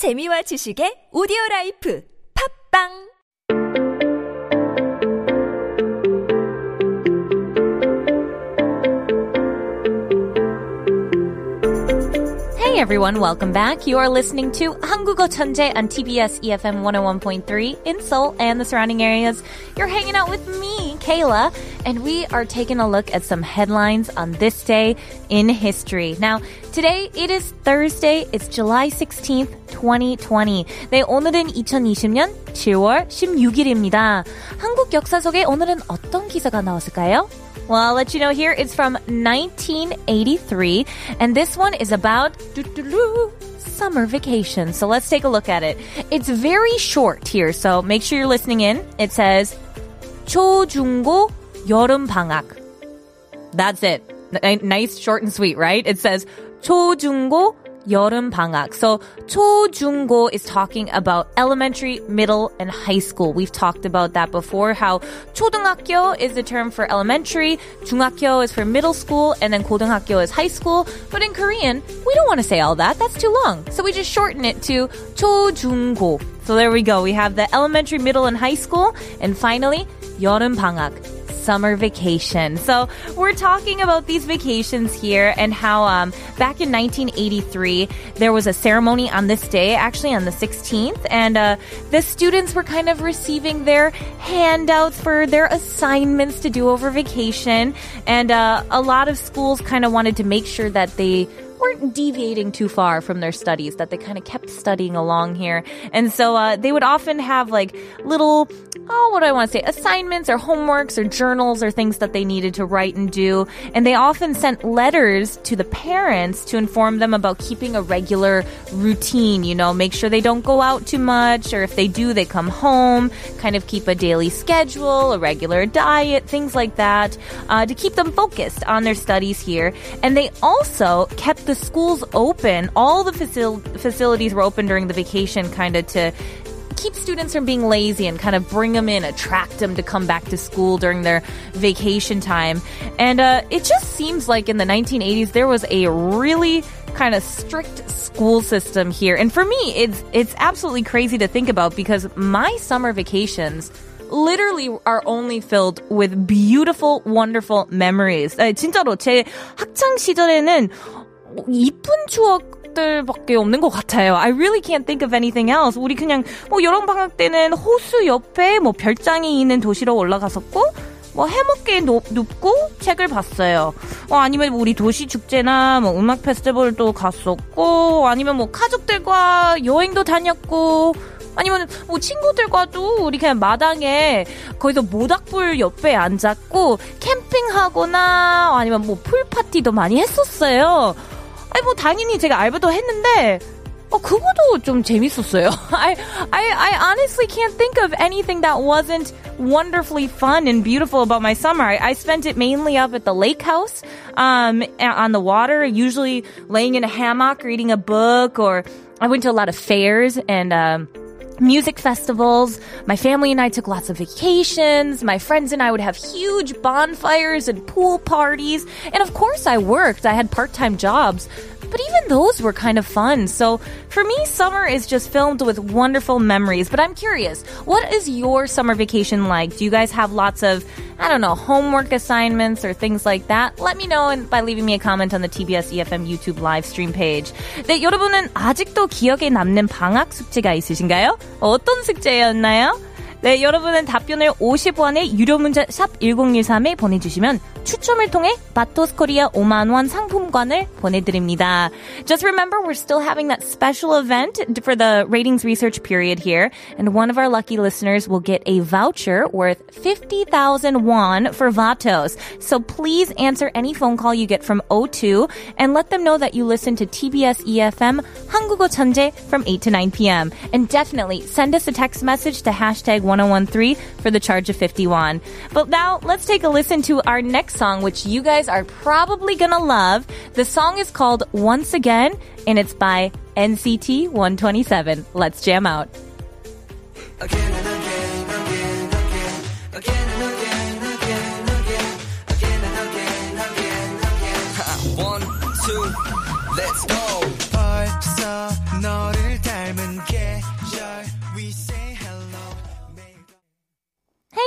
재미와 지식의 오디오 라이프. 팝빵 everyone, welcome back. You are listening to 한국어 천재 on TBS EFM 101.3 in Seoul and the surrounding areas. You're hanging out with me, Kayla, and we are taking a look at some headlines on this day in history. Now, today it is Thursday. It's July 16th, 2020. 네, 오늘은 2020년 7월 16일입니다. 한국 역사 속에 오늘은 어떤 기사가 나왔을까요? Well, I'll let you know here. It's from 1983, and this one is about summer vacation. So let's take a look at it. It's very short here, so make sure you're listening in. It says 초중고 여름 방학. That's it. N- Nice, short, and sweet, right? It says 초중고 여름 방학. So 초중고 is talking about elementary, middle, and high school. We've talked about that before. How 초등학교 is the term for elementary, 중학교 is for middle school, and then 고등학교 is high school. But in Korean, we don't want to say all that. That's too long. So we just shorten it to 초중고. So there we go. We have the elementary, middle, and high school, and finally 여름 방학 summer vacation. So we're talking about these vacations here and how um, back in 1983 there was a ceremony on this day, actually on the 16th, and uh, the students were kind of receiving their handouts for their assignments to do over vacation, and uh, a lot of schools kind of wanted to make sure that they weren't deviating too far from their studies, that they kind of kept studying along here. And so uh, they would often have like little, oh, what do I want to say, assignments or homeworks or journals or things that they needed to write and do. And they often sent letters to the parents to inform them about keeping a regular routine, you know, make sure they don't go out too much, or if they do, they come home, kind of keep a daily schedule, a regular diet, things like that, uh, to keep them focused on their studies here. And they also kept the schools open. All the facil- facilities were open during the vacation, kind of to keep students from being lazy and kind of bring them in, attract them to come back to school during their vacation time. And uh, it just seems like in the 1980s there was a really kind of strict school system here. And for me, it's it's absolutely crazy to think about because my summer vacations literally are only filled with beautiful, wonderful memories. 아, 진짜로 제 학창 시절에는 이쁜 추억 들밖에 없는 것 같아요. I really can't think of anything else. 우리 그냥 뭐 여름 방학 때는 호수 옆에 뭐 별장이 있는 도시로 올라갔었고 뭐 해먹게 눕, 고 책을 봤어요. 어, 아니면 우리 도시 축제나 뭐 음악 페스티벌도 갔었고 아니면 뭐 가족들과 여행도 다녔고 아니면 뭐 친구들과도 우리 그냥 마당에 거기서 모닥불 옆에 앉았고 캠핑하거나 아니면 뭐 풀파티도 많이 했었어요. 아니 뭐 당연히 제가 알바도 했는데 어 그거도 좀 재밌었어요. I I I honestly can't think of anything that wasn't wonderfully fun and beautiful about my summer. I, I spent it mainly up at the lake house, um, on the water, usually laying in a hammock, reading a book, or I went to a lot of fairs and. Um, music festivals. My family and I took lots of vacations. My friends and I would have huge bonfires and pool parties. And of course, I worked. I had part time jobs. But even those were kind of fun. So for me, summer is just filled with wonderful memories. But I'm curious, what is your summer vacation like? Do you guys have lots of, I don't know, homework assignments or things like that? Let me know and by leaving me a comment on the TBS EFM YouTube live stream page. 네, 여러분은 아직도 기억에 남는 방학 숙제가 있으신가요? 어떤 숙제였나요? 네, 여러분은 답변을 50원의 유료 문자 샵 1013에 보내주시면 추첨을 통해 바토스 코리아 5만원 상품권을 보내드립니다. Just remember, we're still having that special event for the ratings research period here, and one of our lucky listeners will get a voucher worth 50,000 won for Vatos. So please answer any phone call you get from O2 and let them know that you listen to TBS EFM 한국어 천재 from 8 to 9 p.m. And definitely send us a text message to hashtag 1013 for the charge of 51. But now let's take a listen to our next song, which you guys are probably gonna love. The song is called Once Again, and it's by NCT 127. Let's jam out. again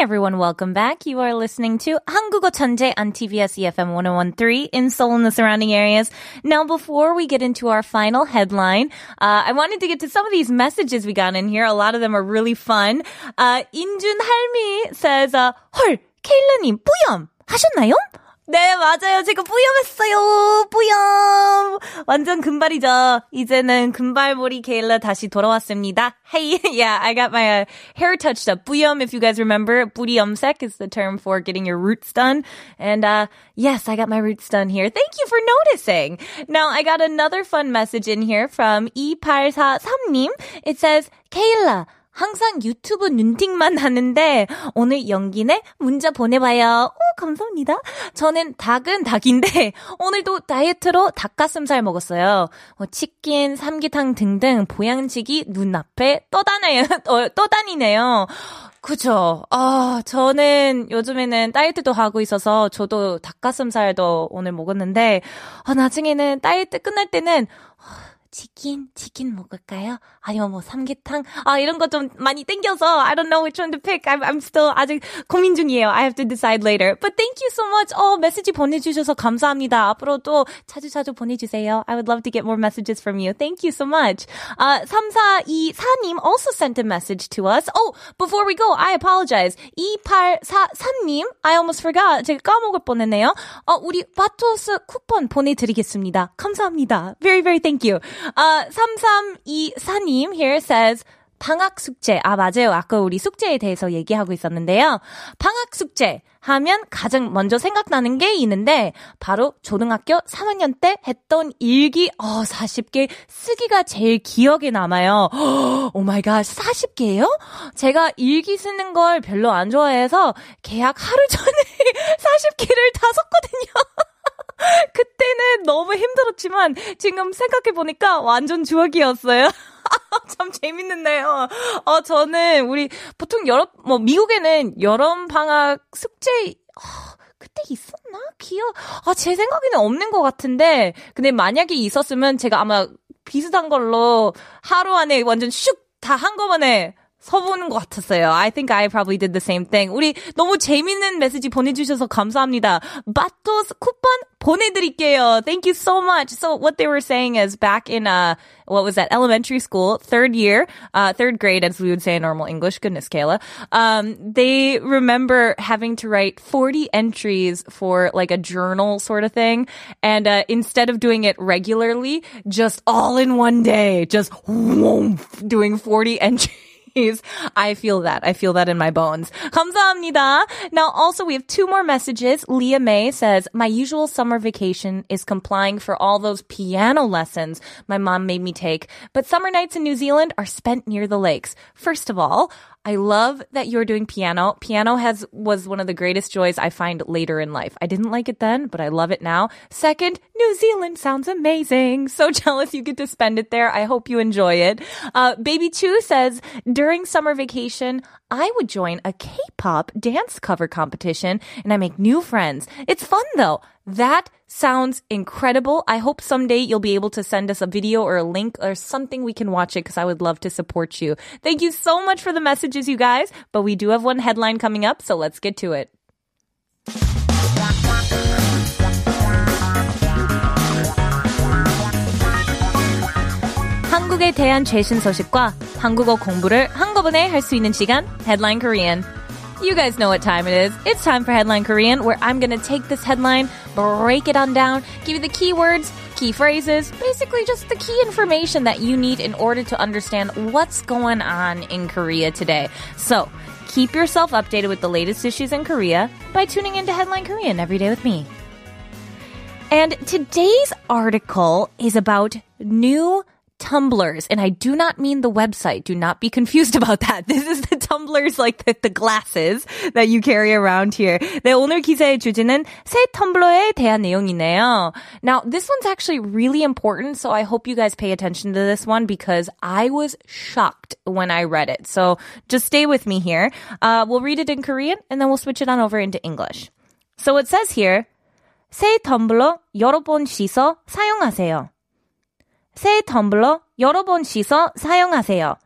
everyone, welcome back. You are listening to 한국어 천재 on TBS EFM 1013 in Seoul and the surrounding areas. Now, before we get into our final headline, uh, I wanted to get to some of these messages we got in here. A lot of them are really fun. Uh, 인준 할미 says, uh, 헐, 케일러님, 뿌염! 하셨나요? 네, 맞아요. 제가 뿌염했어요. 뿌염. 완전 금발이죠. 이제는 금발머리 케일러 다시 돌아왔습니다. Hey, yeah, I got my uh, hair touched up. 뿌염, if you guys remember, 뿌리 염색 is the term for getting your roots done. And, uh, yes, I got my roots done here. Thank you for noticing. Now, I got another fun message in here from 2843님. It says, 케일라, 항상 유튜브 눈팅만 하는데 오늘 연기네 문자 보내봐요. 오 감사합니다. 저는 닭은 닭인데 오늘도 다이어트로 닭가슴살 먹었어요. 어, 치킨, 삼계탕 등등 보양식이 눈앞에 떠다녀요. 어, 떠다니네요. 그죠. 아, 저는 요즘에는 다이어트도 하고 있어서 저도 닭가슴살도 오늘 먹었는데, 아, 나중에는 다이어트 끝날 때는, 치킨, 치킨 먹을까요? 아니면 뭐 삼계탕? 아, 이런 거 좀 많이 땡겨서 I don't know which one to pick. I'm, I'm still 아직 고민 중이에요. I have to decide later. But thank you so much. 어, 메시지 보내주셔서 감사합니다. 앞으로도 자주 자주 보내주세요. I would love to get more messages from you. Thank you so much. Uh, 3424님 also sent a message to us. Oh, before we go, I apologize. 2843님, I almost forgot. 제가 까먹을 뻔했네요. 어, 우리 바토스 쿠폰 보내드리겠습니다. 감사합니다. Very, very thank you. Uh, 3324님 here says, 방학 숙제. 아, 맞아요. 아까 우리 숙제에 대해서 얘기하고 있었는데요. 방학 숙제 하면 가장 먼저 생각나는 게 있는데, 바로 초등학교 3학년 때 했던 일기, 어, 40개 쓰기가 제일 기억에 남아요. 오 마이 갓, 40개예요? 제가 일기 쓰는 걸 별로 안 좋아해서 계약 하루 전에 40개를 다 썼거든요. 그때는 너무 힘들었지만 지금 생각해 보니까 완전 추억이었어요. 참 재밌는데요. 어, 저는 우리 보통 여름, 뭐, 미국에는 여름 방학 숙제, 어, 그때 있었나? 기억, 아, 제 생각에는 없는 것 같은데, 근데 만약에 있었으면 제가 아마 비슷한 걸로 하루 안에 완전 슉 다 한꺼번에 서보는 것 같았어요. I think I probably did the same thing. 우리 너무 재밌는 메시지 보내주셔서 감사합니다. 바토스 쿠폰 보내드릴게요. Thank you so much. So what they were saying is back in uh what was that elementary school third year uh third grade as we would say in normal English. Goodness, Kayla. Um, they remember having to write 40 entries for like a journal sort of thing, and uh, instead of doing it regularly, just all in one day, just whoom, doing 40 entries. I feel that. I feel that in my bones. 감사합니다. Now, also, we have two more messages. Leah May says, My usual summer vacation is complying for all those piano lessons my mom made me take, but summer nights in New Zealand are spent near the lakes. First of all, I love that you're doing piano. Piano has was one of the greatest joys I find later in life. I didn't like it then, but I love it now. Second, New Zealand sounds amazing. So jealous you get to spend it there. I hope you enjoy it. Uh, Baby Chu says during summer vacation, I would join a K-pop dance cover competition and I make new friends. It's fun though. That sounds incredible. I hope someday you'll be able to send us a video or a link or something we can watch it because I would love to support you. Thank you so much for the messages, you guys. But we do have one headline coming up, so let's get to it. 한국에 대한 최신 소식과 한국어 공부를 한꺼번에 할 수 있는 시간 Headline Korean. You guys know what time it is. It's time for Headline Korean, where I'm gonna take this headline, break it on down, give you the keywords, key phrases, basically just the key information that you need in order to understand what's going on in Korea today. So, keep yourself updated with the latest issues in Korea by tuning into Headline Korean every day with me. And today's article is about new tumblers. And I do not mean the website. Do not be confused about that. This is the tumblers like the, the glasses that you carry around here. 네, 오늘 기사의 주제는 새 텀블러에 대한 내용이네요. Now, this one's actually really important, so I hope you guys pay attention to this one because I was shocked when I read it. So just stay with me here. Uh, we'll read it in Korean and then we'll switch it on over into English. So it says here, 새 텀블러 여러 번 씻어 사용하세요. 새 텀블러 여러 번 씻어 사용하세요.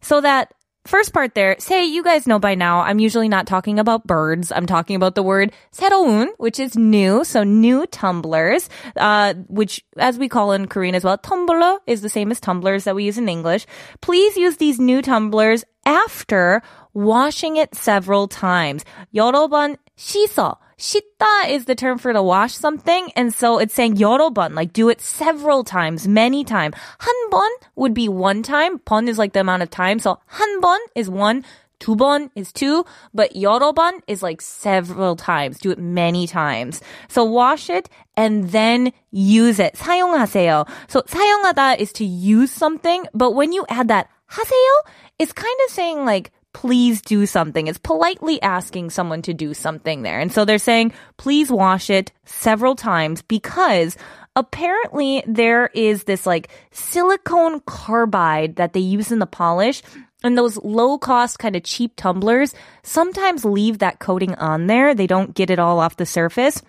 So that first part there, say you guys know by now, I'm usually not talking about birds. I'm talking about the word 새로운, which is new. So new tumblers, uh, which as we call in Korean as well, tumbler is the same as tumblers that we use in English. Please use these new tumblers after washing it several times. 여러 번 씻어. 씻다 is the term for to wash something. And so it's saying 여러 번, like do it several times, many times. 한 번 would be one time. 번 is like the amount of time. So 한 번 is one. 두 번 is two, but 여러 번 is like several times. Do it many times. So wash it and then use it. 사용하세요. So 사용하다 is to use something, but when you add that 하세요, it's kind of saying like please do something. It's politely asking someone to do something there. And so they're saying, please wash it several times because apparently there is this like silicon carbide that they use in the polish. And those low cost kind of cheap tumblers sometimes leave that coating on there. They don't get it all off the surface.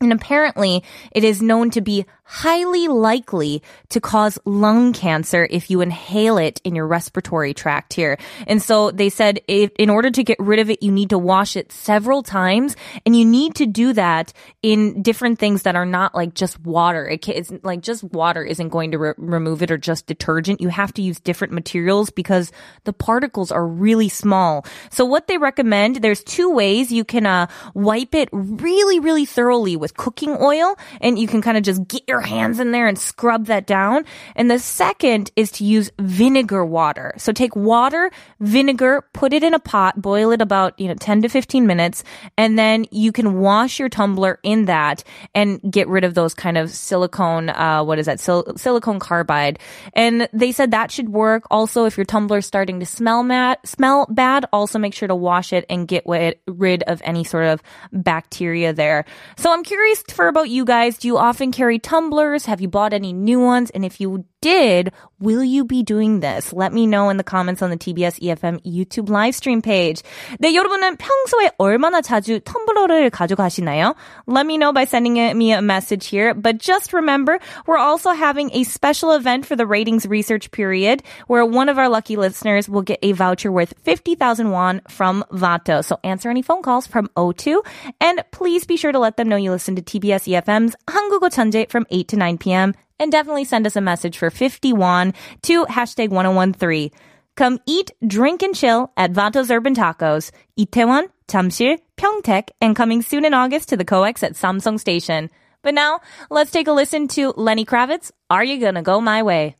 And apparently, it is known to be highly likely to cause lung cancer if you inhale it in your respiratory tract here. And so they said if, in order to get rid of it, you need to wash it several times and you need to do that in different things that are not like just water. It can, it's like just water isn't going to re- remove it or just detergent. You have to use different materials because the particles are really small. So what they recommend, there's two ways you can uh, wipe it really, really thoroughly with cooking oil and you can kind of just get your hands in there and scrub that down. And the second is to use vinegar water. So take water, vinegar, put it in a pot, boil it about, you know, 10 to 15 minutes, and then you can wash your tumbler in that and get rid of those kind of silicone, uh, what is that? Sil- silicon carbide. And they said that should work. Also, if your tumbler is starting to smell mad, smell bad, also make sure to wash it and get rid of any sort of bacteria there. So I'm curious for about you guys. Do you often carry tumblers? Have you bought any new ones? And if you did, will you be doing this? Let me know in the comments on the TBS EFM YouTube live stream page. 네, 여러분은 평소에 얼마나 자주 텀블러를 가져가시나요? Let me know by sending me a message here. But just remember, we're also having a special event for the ratings research period where one of our lucky listeners will get a voucher worth 50,000 won from Vato. So answer any phone calls from O2 and please be sure to let them know you listen to TBS EFM's 한국어 천재 from 8 to 9 p.m. And definitely send us a message for 51 to hashtag 1013. Come eat, drink, and chill at Vatos Urban Tacos, Itaewon, Jamsil, Pyeongtaek, and coming soon in August to the COEX at Samsung Station. But now, let's take a listen to Lenny Kravitz, Are You Gonna Go My Way?